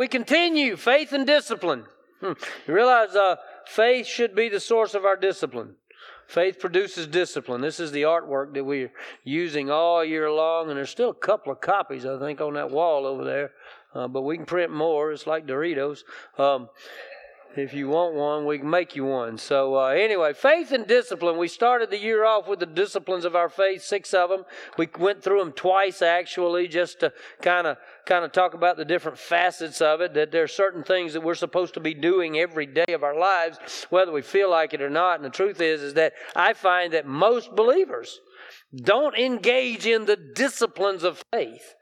We continue faith and discipline. You realize uh, faith should be the source of our discipline. Faith produces discipline. This is the artwork that we're using all year long, and there's still a couple of copies, I think, on that wall over there. Uh, but we can print more. It's like Doritos. Um, if you want one, we can make you one. So, uh, anyway, faith and discipline. We started the year off with the disciplines of our faith, six of them. We went through them twice, actually, just to kind of kind of talk about the different facets of it. That there are certain things that we're supposed to be doing every day of our lives, whether we feel like it or not. And the truth is, is that I find that most believers don't engage in the disciplines of faith.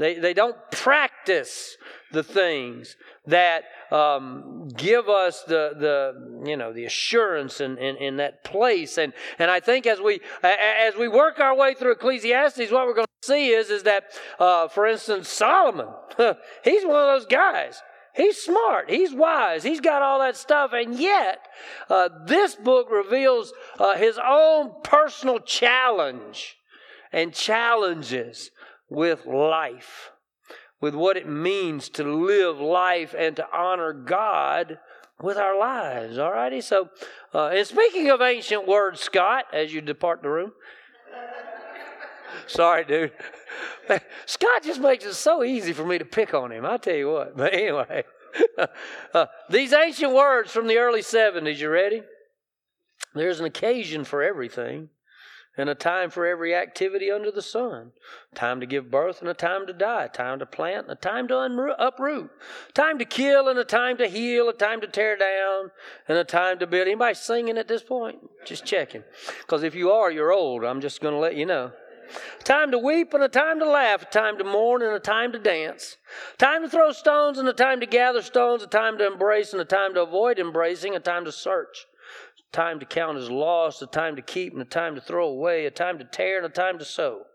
They, they don't practice the things that um, give us the, the you know the assurance in, in, in, that place and and I think as we as we work our way through Ecclesiastes what we're going to see is is that uh, for instance Solomon he's one of those guys He's smart. He's wise. He's got all that stuff. And yet, uh, this book reveals uh, his own personal challenge and challenges with life with what it means to live life and to honor God with our lives. All righty. So, uh, and speaking of ancient words, Scott, as you depart the room. Sorry, dude. Scott just makes it so easy for me to pick on him. I tell you what. But anyway, uh, these ancient words from the early 70s, you ready? There's an occasion for everything and a time for every activity under the sun. Time to give birth and a time to die. Time to plant and a time to unroot, uproot. Time to kill and a time to heal. A time to tear down and a time to build. Anybody singing at this point? Just checking. Because if you are, you're old. I'm just going to let you know. Time to weep and a time to laugh, a time to mourn and a time to dance. Time to throw stones and a time to gather stones, a time to embrace and a time to avoid embracing, a time to search time to count as loss, a time to keep and a time to throw away, a time to tear and a time to sow.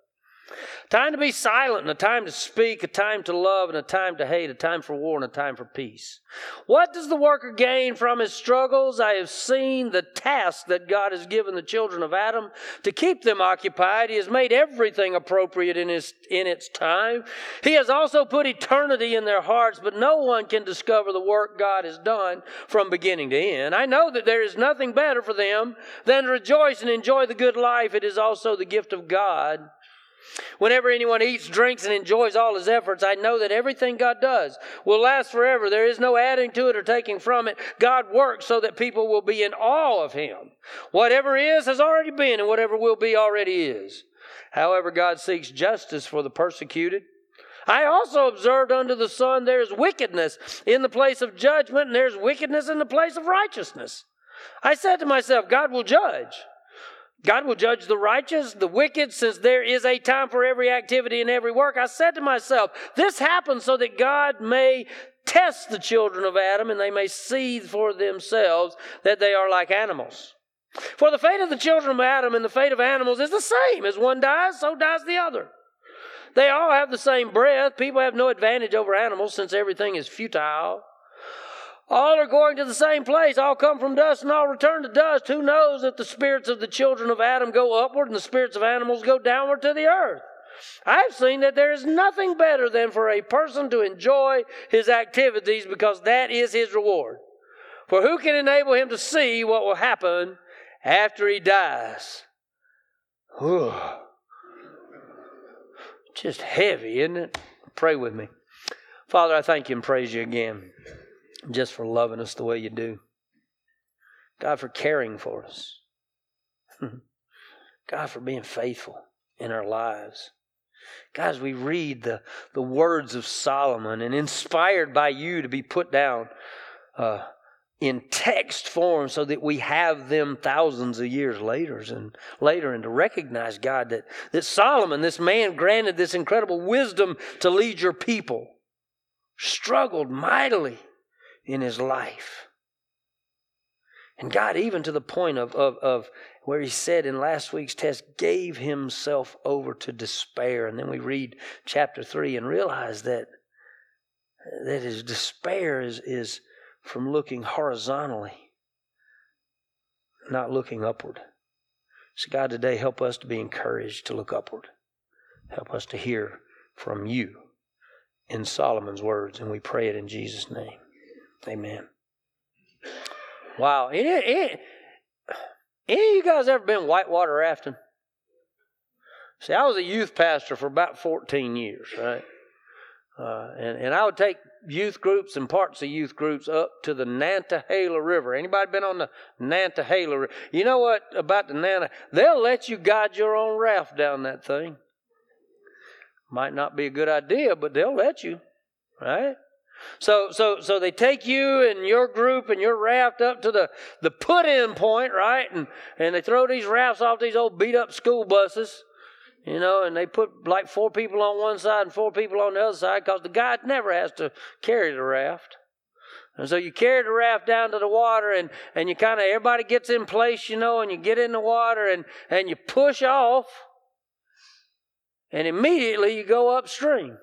Time to be silent and a time to speak, a time to love and a time to hate, a time for war and a time for peace. What does the worker gain from his struggles? I have seen the task that God has given the children of Adam to keep them occupied. He has made everything appropriate in, his, in its time. He has also put eternity in their hearts, but no one can discover the work God has done from beginning to end. I know that there is nothing better for them than to rejoice and enjoy the good life. It is also the gift of God Whenever anyone eats, drinks, and enjoys all his efforts, I know that everything God does will last forever. There is no adding to it or taking from it. God works so that people will be in awe of him. Whatever is has already been, and whatever will be already is. However, God seeks justice for the persecuted. I also observed under the sun there is wickedness in the place of judgment, and there's wickedness in the place of righteousness. I said to myself, God will judge. God will judge the righteous, the wicked, since there is a time for every activity and every work. I said to myself, this happens so that God may test the children of Adam and they may see for themselves that they are like animals. For the fate of the children of Adam and the fate of animals is the same. As one dies, so dies the other. They all have the same breath. People have no advantage over animals since everything is futile. All are going to the same place. All come from dust and all return to dust. Who knows if the spirits of the children of Adam go upward and the spirits of animals go downward to the earth? I've seen that there is nothing better than for a person to enjoy his activities because that is his reward. For who can enable him to see what will happen after he dies? Whew. Just heavy, isn't it? Pray with me. Father, I thank you and praise you again just for loving us the way you do. God, for caring for us. God, for being faithful in our lives. Guys, we read the, the words of Solomon and inspired by you to be put down uh, in text form so that we have them thousands of years later and later and to recognize God that, that Solomon, this man granted this incredible wisdom to lead your people, struggled mightily in his life. And God, even to the point of, of, of where he said in last week's test, gave himself over to despair. And then we read chapter 3 and realize that, that his despair is, is from looking horizontally, not looking upward. So, God, today help us to be encouraged to look upward. Help us to hear from you in Solomon's words, and we pray it in Jesus' name. Amen. Wow. Any, of you guys ever been whitewater rafting? See, I was a youth pastor for about 14 years, right? Uh, and, and I would take youth groups and parts of youth groups up to the Nantahala River. Anybody been on the Nantahala River? You know what about the Nanta? They'll let you guide your own raft down that thing. Might not be a good idea, but they'll let you, right? So, so, so they take you and your group and your raft up to the, the put in point, right? And, and they throw these rafts off these old beat up school buses, you know, and they put like four people on one side and four people on the other side because the guide never has to carry the raft. And so you carry the raft down to the water and, and you kind of, everybody gets in place, you know, and you get in the water and, and you push off and immediately you go upstream.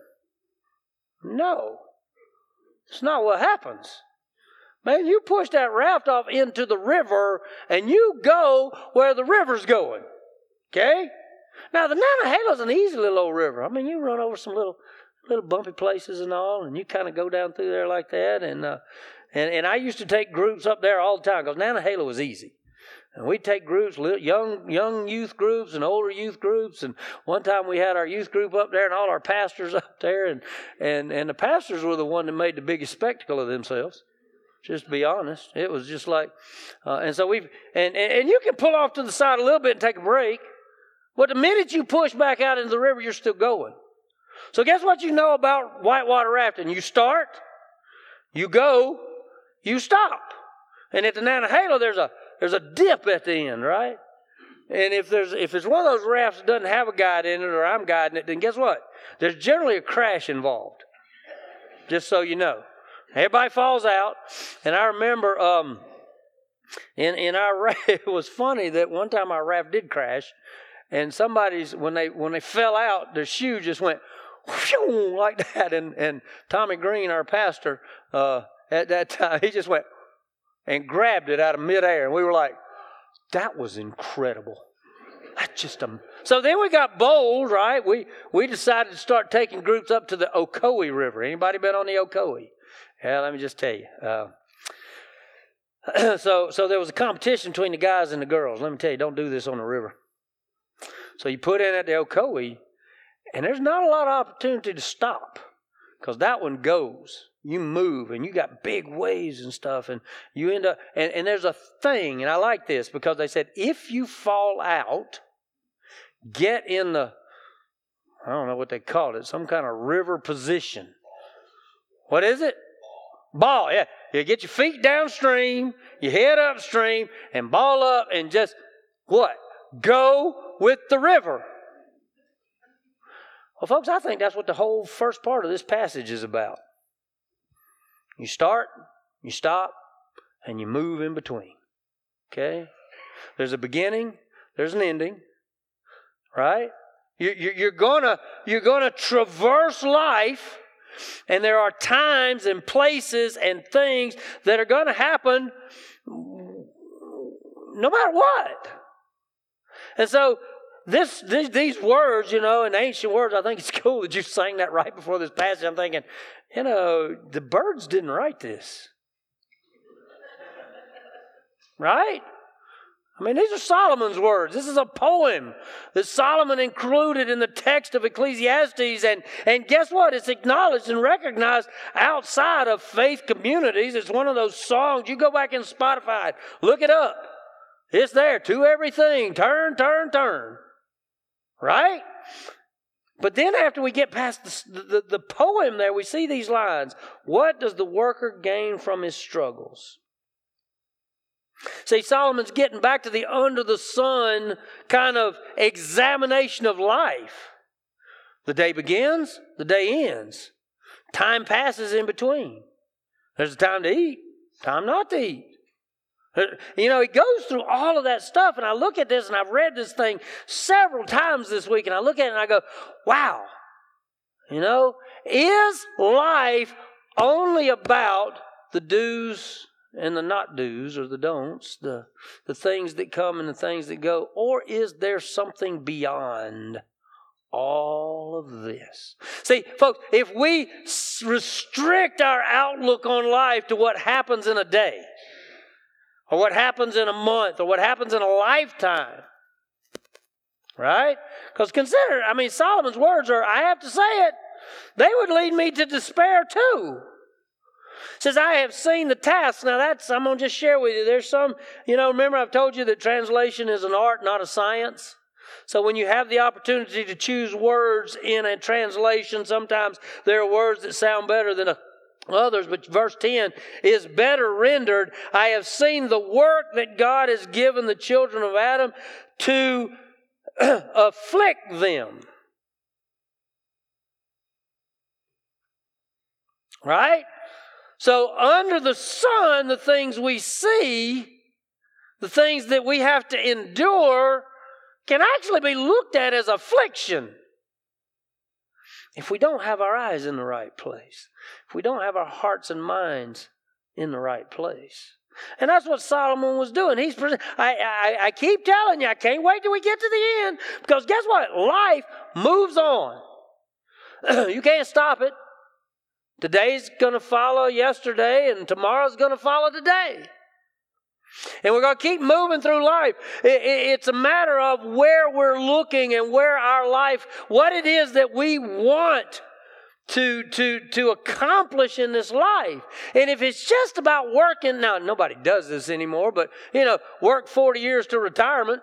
No. It's not what happens. Man, you push that raft off into the river and you go where the river's going. Okay? Now, the Nantahala is an easy little old river. I mean, you run over some little little bumpy places and all, and you kind of go down through there like that. And, uh, and, and I used to take groups up there all the time because Nantahala was easy. And we'd take groups, young young youth groups and older youth groups. And one time we had our youth group up there and all our pastors up there. And, and, and the pastors were the one that made the biggest spectacle of themselves. Just to be honest, it was just like, uh, and so we've, and, and, and you can pull off to the side a little bit and take a break. But the minute you push back out into the river, you're still going. So guess what you know about whitewater rafting? You start, you go, you stop. And at the Nantahala, there's a there's a dip at the end, right? And if there's if it's one of those rafts that doesn't have a guide in it or I'm guiding it, then guess what? There's generally a crash involved. Just so you know. Everybody falls out. And I remember um, in in our raft, it was funny that one time our raft did crash, and somebody's when they when they fell out, their shoe just went like that. And and Tommy Green, our pastor, uh, at that time, he just went and grabbed it out of midair. And we were like, that was incredible. That's just a. So then we got bold, right? We we decided to start taking groups up to the Ocoee River. Anybody been on the Ocoee? Yeah, let me just tell you. Uh, so so there was a competition between the guys and the girls. Let me tell you, don't do this on the river. So you put in at the Ocoee, and there's not a lot of opportunity to stop because that one goes you move and you got big waves and stuff and you end up and, and there's a thing and i like this because they said if you fall out get in the i don't know what they called it some kind of river position. What is it? Ball yeah. You get your feet downstream you head upstream and ball up and just what? Go with the river. Well folks i think that's what the whole first part of this passage is about you start, you stop, and you move in between. Okay? There's a beginning, there's an ending, right? You're gonna, you're gonna traverse life, and there are times and places and things that are gonna happen no matter what. And so this, this, these words, you know, in ancient words, I think it's cool that you sang that right before this passage. I'm thinking, you know, the Byrds didn't write this. Right? I mean, these are Solomon's words. This is a poem that Solomon included in the text of Ecclesiastes. And, and guess what? It's acknowledged and recognized outside of faith communities. It's one of those songs. You go back in Spotify, look it up. It's there to everything. Turn, turn, turn. Right? But then, after we get past the, the, the, poem there, we see these lines What does the worker gain from his struggles? See, Solomon's getting back to the under the sun kind of examination of life. The day begins, the day ends. Time passes in between. There's a time to eat, time not to eat. You know, he goes through all of that stuff, and I look at this, and I've read this thing several times this week, and I look at it and I go, wow. You know, is life only about the do's and the not do's or the don'ts, the, the things that come and the things that go, or is there something beyond all of this. See, folks, if we restrict our outlook on life to what happens in a day, or what happens in a month, or what happens in a lifetime, right? Because consider, I mean, Solomon's words are, I have to say it, they would lead me to despair too. Says, I have seen the task. Now, that's, I'm going to just share with you. There's some, you know, remember I've told you that translation is an art, not a science? So when you have the opportunity to choose words in a translation, sometimes there are words that sound better than others, but verse 10 is better rendered. I have seen the work that God has given the children of Adam to afflict them. Right? So, under the sun, the things we see, the things that we have to endure, can actually be looked at as affliction if we don't have our eyes in the right place, if we don't have our hearts and minds in the right place. And that's what Solomon was doing. He's I, I, I keep telling you, I can't wait till we get to the end because guess what? Life moves on. you can't stop it. Today's going to follow yesterday, and tomorrow's going to follow today. And we're going to keep moving through life. It's a matter of where we're looking and where our life, what it is that we want to, to, to accomplish in this life. And if it's just about working, now nobody does this anymore, but you know, work 40 years to retirement.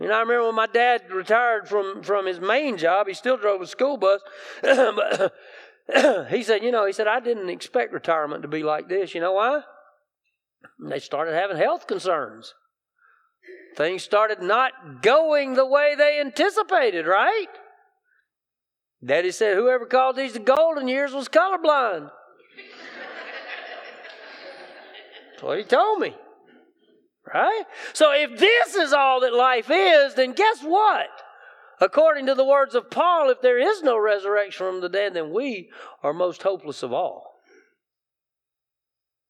You know, I remember when my dad retired from, from his main job, he still drove a school bus. he said, you know, he said, I didn't expect retirement to be like this. You know why? They started having health concerns. Things started not going the way they anticipated, right? Daddy said, whoever called these the golden years was colorblind. That's what he told me. Right? So if this is all that life is, then guess what? According to the words of Paul, if there is no resurrection from the dead, then we are most hopeless of all.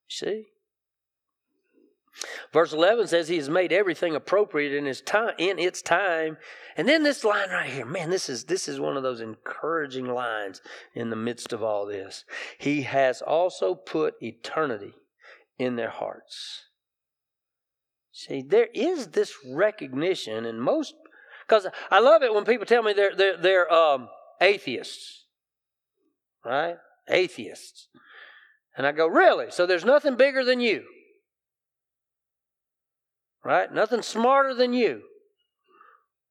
See? Verse 11 says he has made everything appropriate in his time in its time. And then this line right here, man, this is this is one of those encouraging lines in the midst of all this. He has also put eternity in their hearts. See, there is this recognition, and most because I love it when people tell me they're they're, they're um, atheists, right? Atheists, and I go, really? So there's nothing bigger than you right? Nothing smarter than you.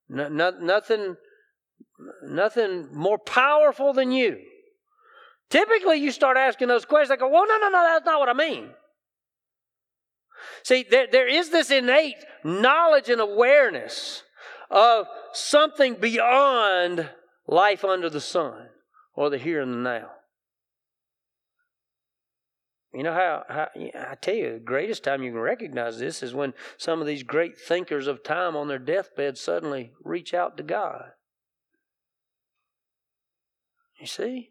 No, no, nothing, nothing more powerful than you. Typically, you start asking those questions. I go, well, no, no, no, that's not what I mean. See, there, there is this innate knowledge and awareness of something beyond life under the sun or the here and the now. You know how, how, I tell you, the greatest time you can recognize this is when some of these great thinkers of time on their deathbed suddenly reach out to God. You see?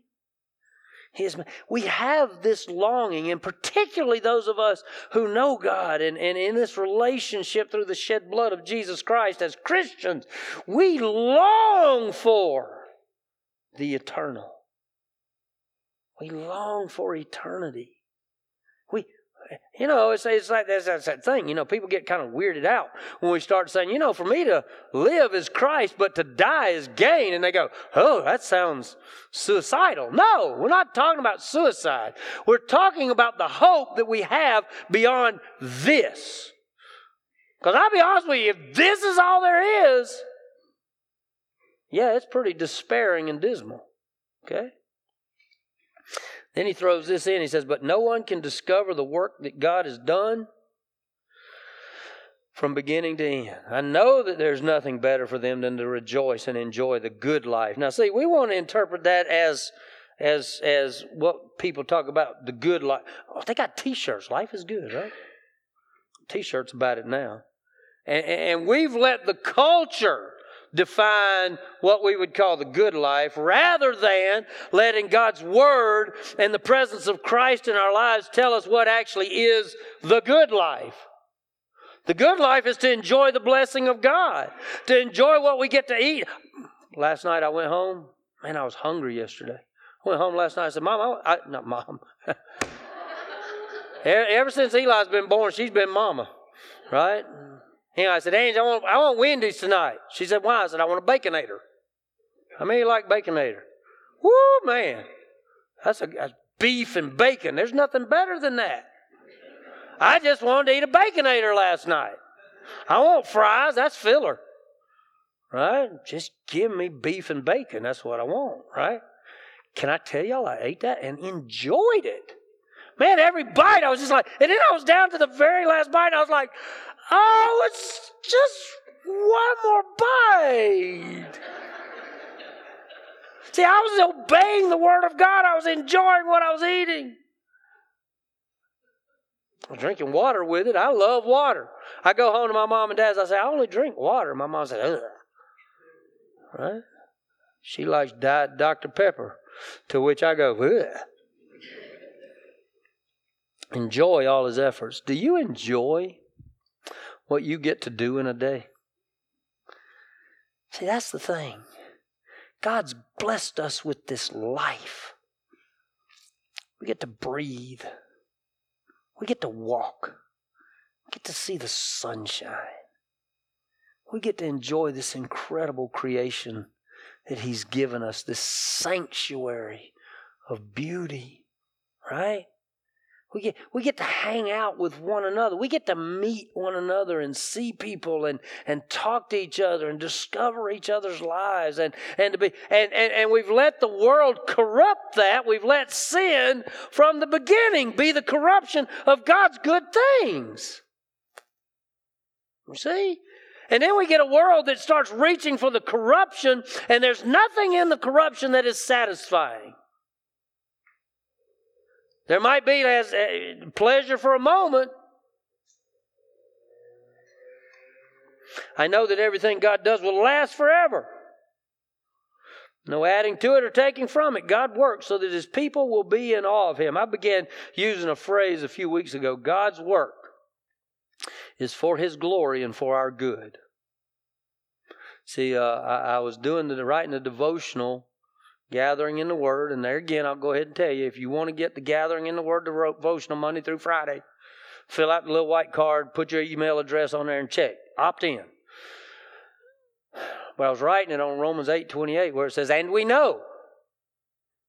His, we have this longing, and particularly those of us who know God and, and in this relationship through the shed blood of Jesus Christ as Christians, we long for the eternal. We long for eternity. You know, it's, it's like that's, that's that thing. You know, people get kind of weirded out when we start saying, you know, for me to live is Christ, but to die is gain. And they go, oh, that sounds suicidal. No, we're not talking about suicide. We're talking about the hope that we have beyond this. Because I'll be honest with you, if this is all there is, yeah, it's pretty despairing and dismal. Okay? Then he throws this in. He says, But no one can discover the work that God has done from beginning to end. I know that there's nothing better for them than to rejoice and enjoy the good life. Now, see, we want to interpret that as as as what people talk about the good life. Oh, they got T-shirts. Life is good, right? T-shirts about it now, and, and we've let the culture define what we would call the good life rather than letting God's Word and the presence of Christ in our lives tell us what actually is the good life. The good life is to enjoy the blessing of God, to enjoy what we get to eat. last night I went home. Man, I was hungry yesterday. I went home last night. I said, Mom, I, I not Mom. Ever since Eli's been born, she's been Mama, right? And I said, Angie, I want, I want Wendy's tonight. She said, Why? I said, I want a Baconator. How many like Baconator? Woo, man. That's, a, that's beef and bacon. There's nothing better than that. I just wanted to eat a Baconator last night. I want fries. That's filler. Right? Just give me beef and bacon. That's what I want, right? Can I tell y'all I ate that and enjoyed it? Man, every bite I was just like, and then I was down to the very last bite. I was like, oh, it's just one more bite. See, I was obeying the word of God. I was enjoying what I was eating. I was drinking water with it. I love water. I go home to my mom and dad's. I say, I only drink water. My mom said, Ugh. Right? She likes Diet Dr. Pepper, to which I go, Ugh. Enjoy all his efforts. Do you enjoy what you get to do in a day? See, that's the thing. God's blessed us with this life. We get to breathe. We get to walk. We get to see the sunshine. We get to enjoy this incredible creation that He's given us, this sanctuary of beauty, right? We get, we get to hang out with one another. We get to meet one another and see people and, and talk to each other and discover each other's lives. And, and, to be, and, and, and we've let the world corrupt that. We've let sin from the beginning be the corruption of God's good things. You see? And then we get a world that starts reaching for the corruption, and there's nothing in the corruption that is satisfying. There might be as uh, pleasure for a moment. I know that everything God does will last forever. No adding to it or taking from it. God works so that his people will be in awe of him. I began using a phrase a few weeks ago God's work is for his glory and for our good. See, uh, I, I was doing the writing a devotional gathering in the Word. And there again, I'll go ahead and tell you if you want to get the gathering in the Word devotional Monday through Friday, fill out the little white card, put your email address on there, and check. Opt in. But I was writing it on Romans eight twenty eight, where it says, And we know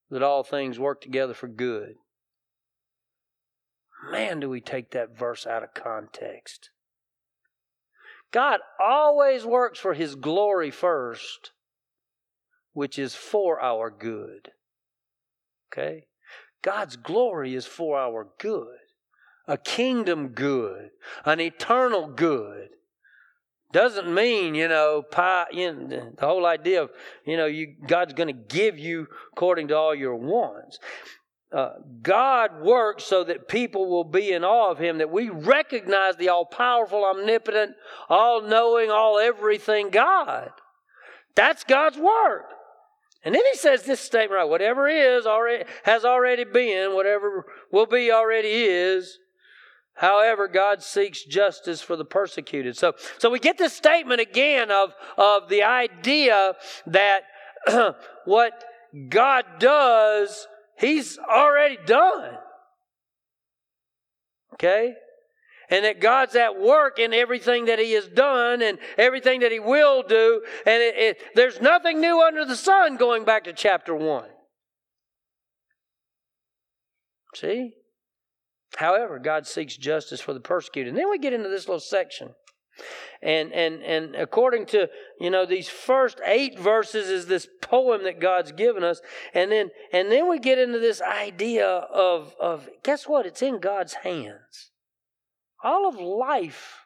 that all things work together for good. Man, do we take that verse out of context. God always works for His glory first which is for our good. Okay? God's glory is for our good. A kingdom good, an eternal good. Doesn't mean, you know, pie, you know, the whole idea of, you know, you, God's going to give you according to all your wants. Uh, God works so that people will be in awe of Him, that we recognize the all powerful, omnipotent, all knowing, all everything God. That's God's work. And then he says this statement right, whatever is already has already been, whatever will be already is. However, God seeks justice for the persecuted. So, so we get this statement again of, of the idea that what God does, He's already done. Okay? And that God's at work in everything that He has done and everything that He will do. And it, it, there's nothing new under the sun going back to chapter 1. See? However, God seeks justice for the persecuted. And then we get into this little section. And and and according to you know these first eight verses is this poem that God's given us, and then and then we get into this idea of of guess what? It's in God's hands. All of life,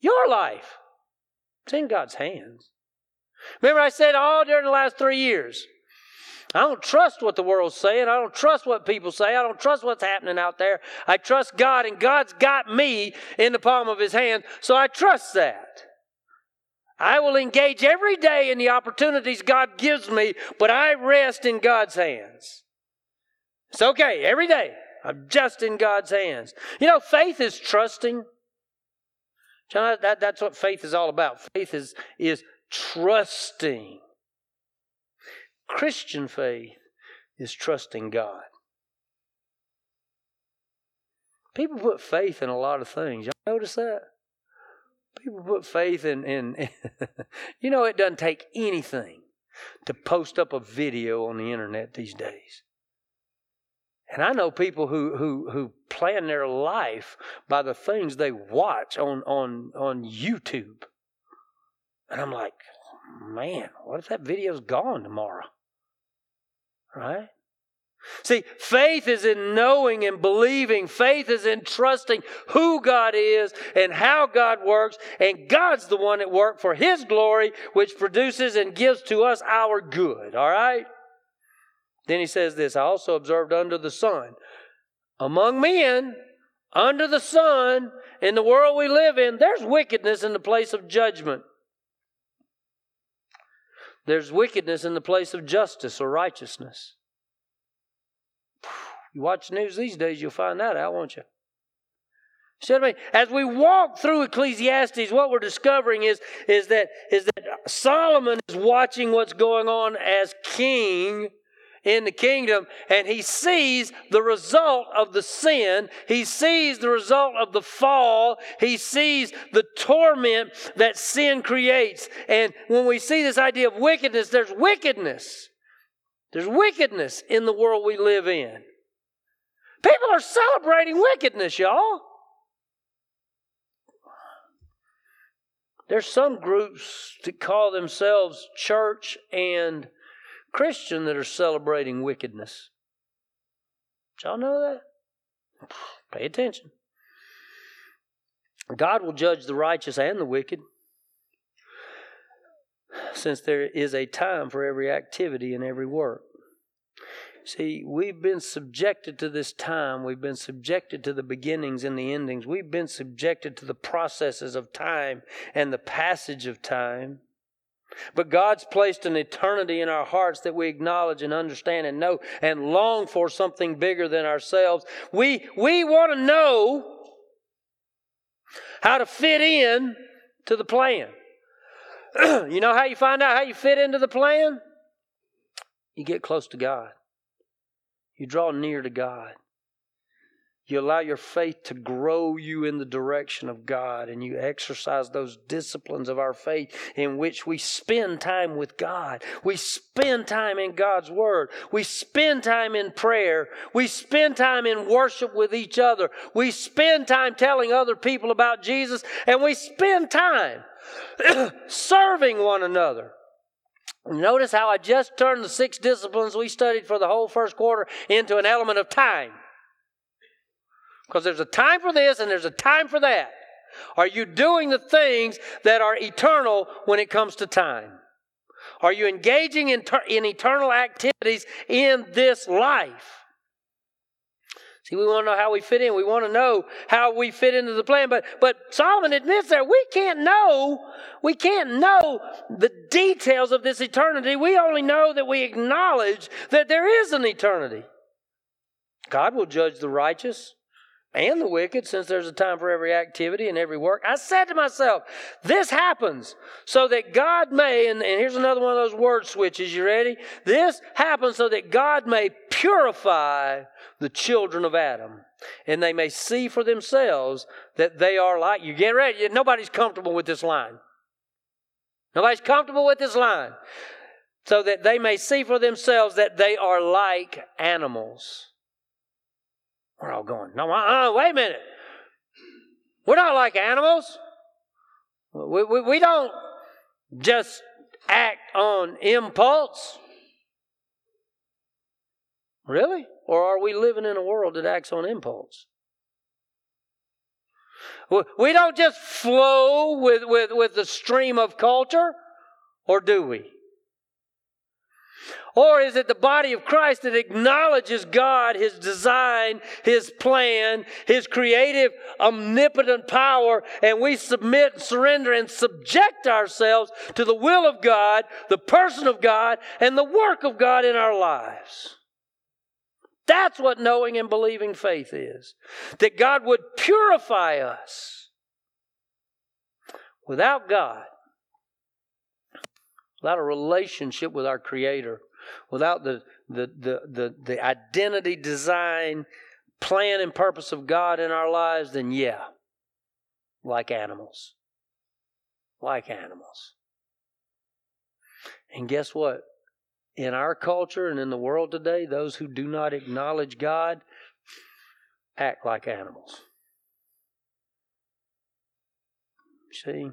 your life, it's in God's hands. Remember, I said all during the last three years, I don't trust what the world's saying. I don't trust what people say. I don't trust what's happening out there. I trust God, and God's got me in the palm of His hand, so I trust that. I will engage every day in the opportunities God gives me, but I rest in God's hands. It's okay every day. I'm just in God's hands. You know, faith is trusting. John, that, that's what faith is all about. Faith is, is trusting. Christian faith is trusting God. People put faith in a lot of things. Y'all notice that? People put faith in, in you know, it doesn't take anything to post up a video on the internet these days. And I know people who, who, who plan their life by the things they watch on, on, on YouTube. And I'm like, man, what if that video's gone tomorrow? Right? See, faith is in knowing and believing. Faith is in trusting who God is and how God works. And God's the one at work for His glory, which produces and gives to us our good. All right? Then he says this I also observed under the sun, among men, under the sun, in the world we live in, there's wickedness in the place of judgment. There's wickedness in the place of justice or righteousness. You watch news these days, you'll find that out, won't you? See what? As we walk through Ecclesiastes, what we're discovering is, is, that, is that Solomon is watching what's going on as king in the kingdom and he sees the result of the sin. He sees the result of the fall. He sees the torment that sin creates. And when we see this idea of wickedness, there's wickedness. There's wickedness in the world we live in. People are celebrating wickedness, y'all. There's some groups that call themselves church and Christian that are celebrating wickedness. Did y'all know that? Pay attention. God will judge the righteous and the wicked, since there is a time for every activity and every work. See, we've been subjected to this time. We've been subjected to the beginnings and the endings. We've been subjected to the processes of time and the passage of time. But God's placed an eternity in our hearts that we acknowledge and understand and know and long for something bigger than ourselves. We, we want to know how to fit in to the plan. you know how you find out how you fit into the plan? You get close to God. You draw near to God. You allow your faith to grow you in the direction of God, and you exercise those disciplines of our faith in which we spend time with God. We spend time in God's Word. We spend time in prayer. We spend time in worship with each other. We spend time telling other people about Jesus, and we spend time serving one another. Notice how I just turned the six disciplines we studied for the whole first quarter into an element of time. Because there's a time for this and there's a time for that. Are you doing the things that are eternal when it comes to time? Are you engaging in, ter- in eternal activities in this life? See, we want to know how we fit in. We want to know how we fit into the plan. But but Solomon admits that we can't know, we can't know the details of this eternity. We only know that we acknowledge that there is an eternity. God will judge the righteous and the wicked, since there's a time for every activity and every work. I said to myself, this happens so that God may, and, and, here's another one of those word switches. You ready? This happens so that God may purify the children of Adam, and they may see for themselves that they are like you. Get ready. Nobody's comfortable with this line. Nobody's comfortable with this line. So that they may see for themselves that they are like animals. We're all going, no, uh, uh, wait a minute. We're not like animals. We, we, we don't just act on impulse. Really? Or are we living in a world that acts on impulse? We don't just flow with, with, with the stream of culture, or do we? Or is it the body of Christ that acknowledges God, His design, His plan, His creative, omnipotent power, and we submit, surrender, and subject ourselves to the will of God, the person of God, and the work of God in our lives? That's what knowing and believing faith is. That God would purify us. Without God, without a relationship with our Creator, without the, the, the, the, the identity, design, plan, and purpose of God in our lives, then yeah, like animals. Like animals. And guess what? In our culture and in the world today, those who do not acknowledge God act like animals. See,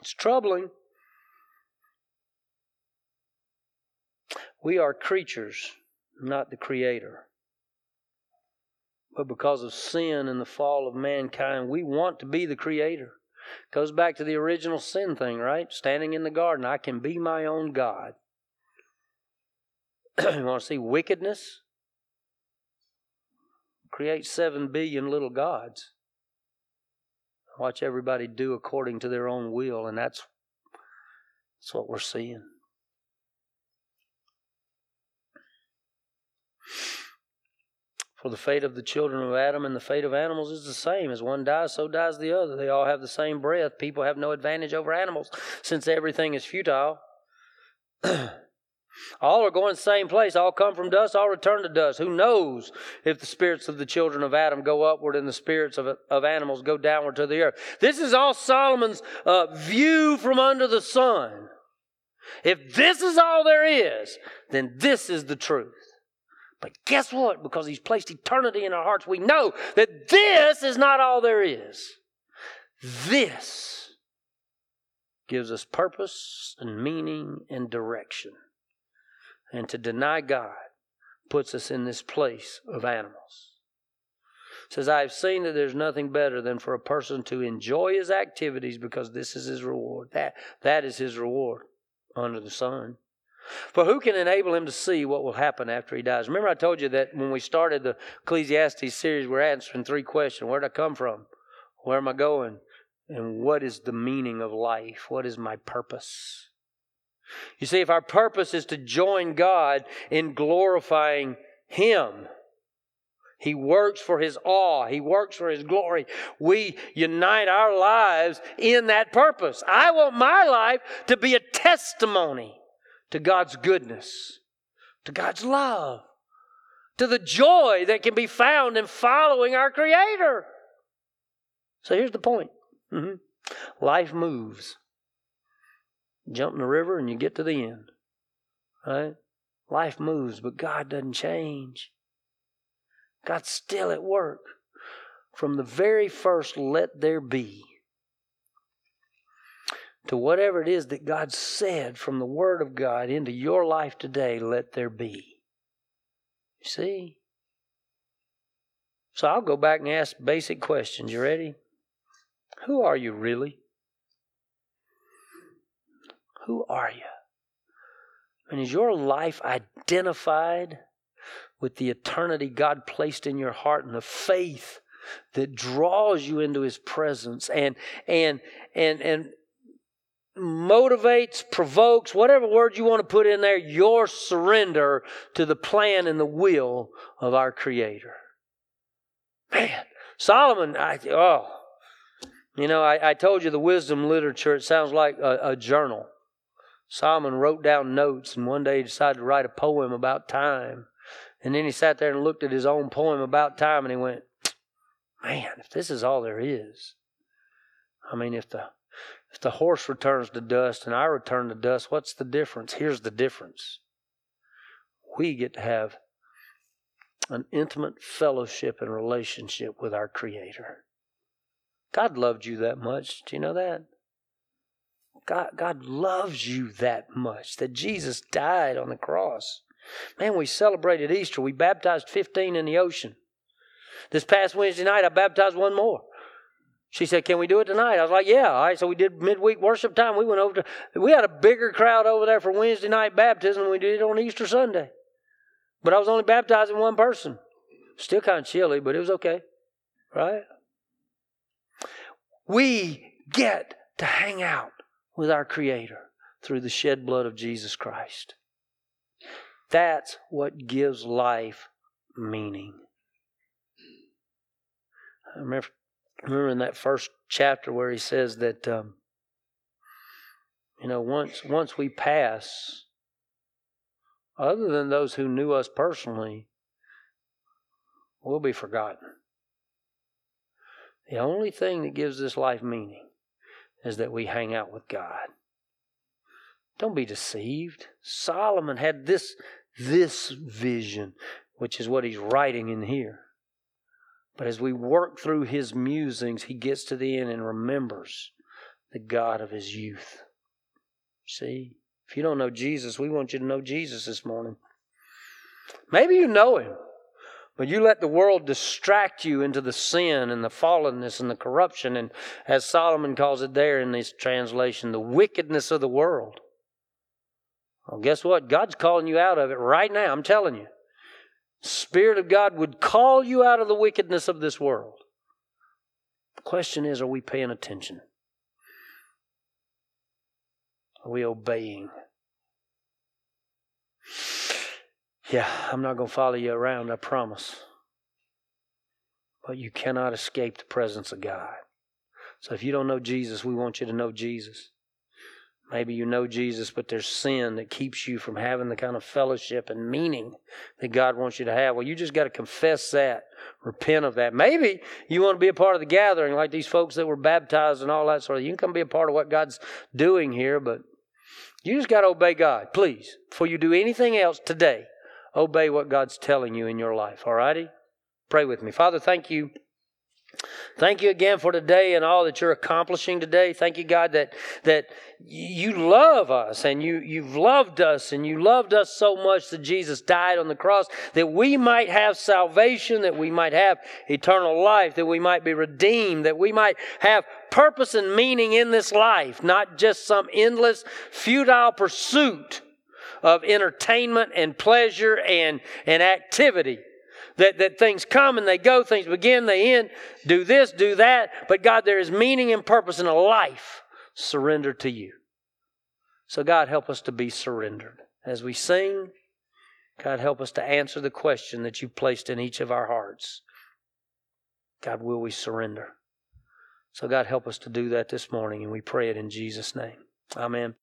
it's troubling. We are creatures, not the Creator. But because of sin and the fall of mankind, we want to be the Creator. Goes back to the original sin thing, right? Standing in the garden, I can be my own God. you want to see wickedness? Create seven billion little gods. Watch everybody do according to their own will, and that's, that's what we're seeing. For the fate of the children of Adam and the fate of animals is the same. As one dies, so dies the other. They all have the same breath. People have no advantage over animals since everything is futile. all are going the same place. All come from dust, all return to dust. Who knows if the spirits of the children of Adam go upward and the spirits of, of animals go downward to the earth? This is all Solomon's uh, view from under the sun. If this is all there is, then this is the truth. But guess what? Because He's placed eternity in our hearts, we know that this is not all there is. This gives us purpose and meaning and direction. And to deny God puts us in this place of animals. It says, I have seen that there's nothing better than for a person to enjoy his activities because this is his reward. That, that is his reward under the sun. For who can enable him to see what will happen after he dies? Remember, I told you that when we started the Ecclesiastes series, we're answering three questions Where did I come from? Where am I going? And what is the meaning of life? What is my purpose? You see, if our purpose is to join God in glorifying Him, He works for His awe, He works for His glory. We unite our lives in that purpose. I want my life to be a testimony to God's goodness, to God's love, to the joy that can be found in following our Creator. So here's the point mm-hmm. life moves. jump in the river and you get to the end. Right? Life moves, but God doesn't change. God's still at work. From the very first, let there be to whatever it is that God said from the Word of God into your life today, let there be. You see? So I'll go back and ask basic questions. You ready? Who are you really? Who are you? And is your life identified with the eternity God placed in your heart and the faith that draws you into His presence and and and and motivates, provokes, whatever word you want to put in there, your surrender to the plan and the will of our Creator. Man, Solomon, I, oh, you know, I, I told you the wisdom literature, it sounds like a, a journal. Solomon wrote down notes, and one day he decided to write a poem about time. And then he sat there and looked at his own poem about time, and he went, Man, if this is all there is, I mean, if the if the horse returns to dust and I return to dust, what's the difference? Here's the difference. We get to have an intimate fellowship and relationship with our Creator. God loved you that much. Do you know that? God, God loves you that much that Jesus died on the cross. Man, we celebrated Easter. We baptized 15 in the ocean. This past Wednesday night, I baptized one more. She said, Can we do it tonight? I was like, Yeah. All right. So we did midweek worship time. We went over to, we had a bigger crowd over there for Wednesday night baptism than we did on Easter Sunday. But I was only baptizing one person. Still kind of chilly, but it was okay. Right? We get to hang out with our Creator through the shed blood of Jesus Christ. That's what gives life meaning. I remember remember in that first chapter where he says that um, you know once once we pass other than those who knew us personally, we'll be forgotten. The only thing that gives this life meaning is that we hang out with God. Don't be deceived. Solomon had this this vision, which is what he's writing in here. But as we work through his musings, he gets to the end and remembers the God of his youth. See, if you don't know Jesus, we want you to know Jesus this morning. Maybe you know him, but you let the world distract you into the sin and the fallenness and the corruption, and as Solomon calls it there in this translation, the wickedness of the world. Well, guess what? God's calling you out of it right now. I'm telling you. Spirit of God would call you out of the wickedness of this world. The question is, are we paying attention? Are we obeying? Yeah, I'm not going to follow you around, I promise. But you cannot escape the presence of God. So if you don't know Jesus, we want you to know Jesus. Maybe you know Jesus, but there's sin that keeps you from having the kind of fellowship and meaning that God wants you to have. Well, you just got to confess that, repent of that. Maybe you want to be a part of the gathering, like these folks that were baptized and all that sort of. Thing. You can come be a part of what God's doing here, but you just got to obey God, please. Before you do anything else today, obey what God's telling you in your life. All righty? Pray with me. Father, thank you. Thank you again for today and all that you're accomplishing today. Thank you, God, that that you love us and you you've loved us and you loved us so much that Jesus died on the cross that we might have salvation, that we might have eternal life, that we might be redeemed, that we might have purpose and meaning in this life, not just some endless futile pursuit of entertainment and pleasure and, and activity that, that things come and they go, things begin, they end, do this, do that. But God, there is meaning and purpose in a life surrendered to you. So, God, help us to be surrendered. As we sing, God, help us to answer the question that you placed in each of our hearts. God, will we surrender? So, God, help us to do that this morning, and we pray it in Jesus' name. Amen.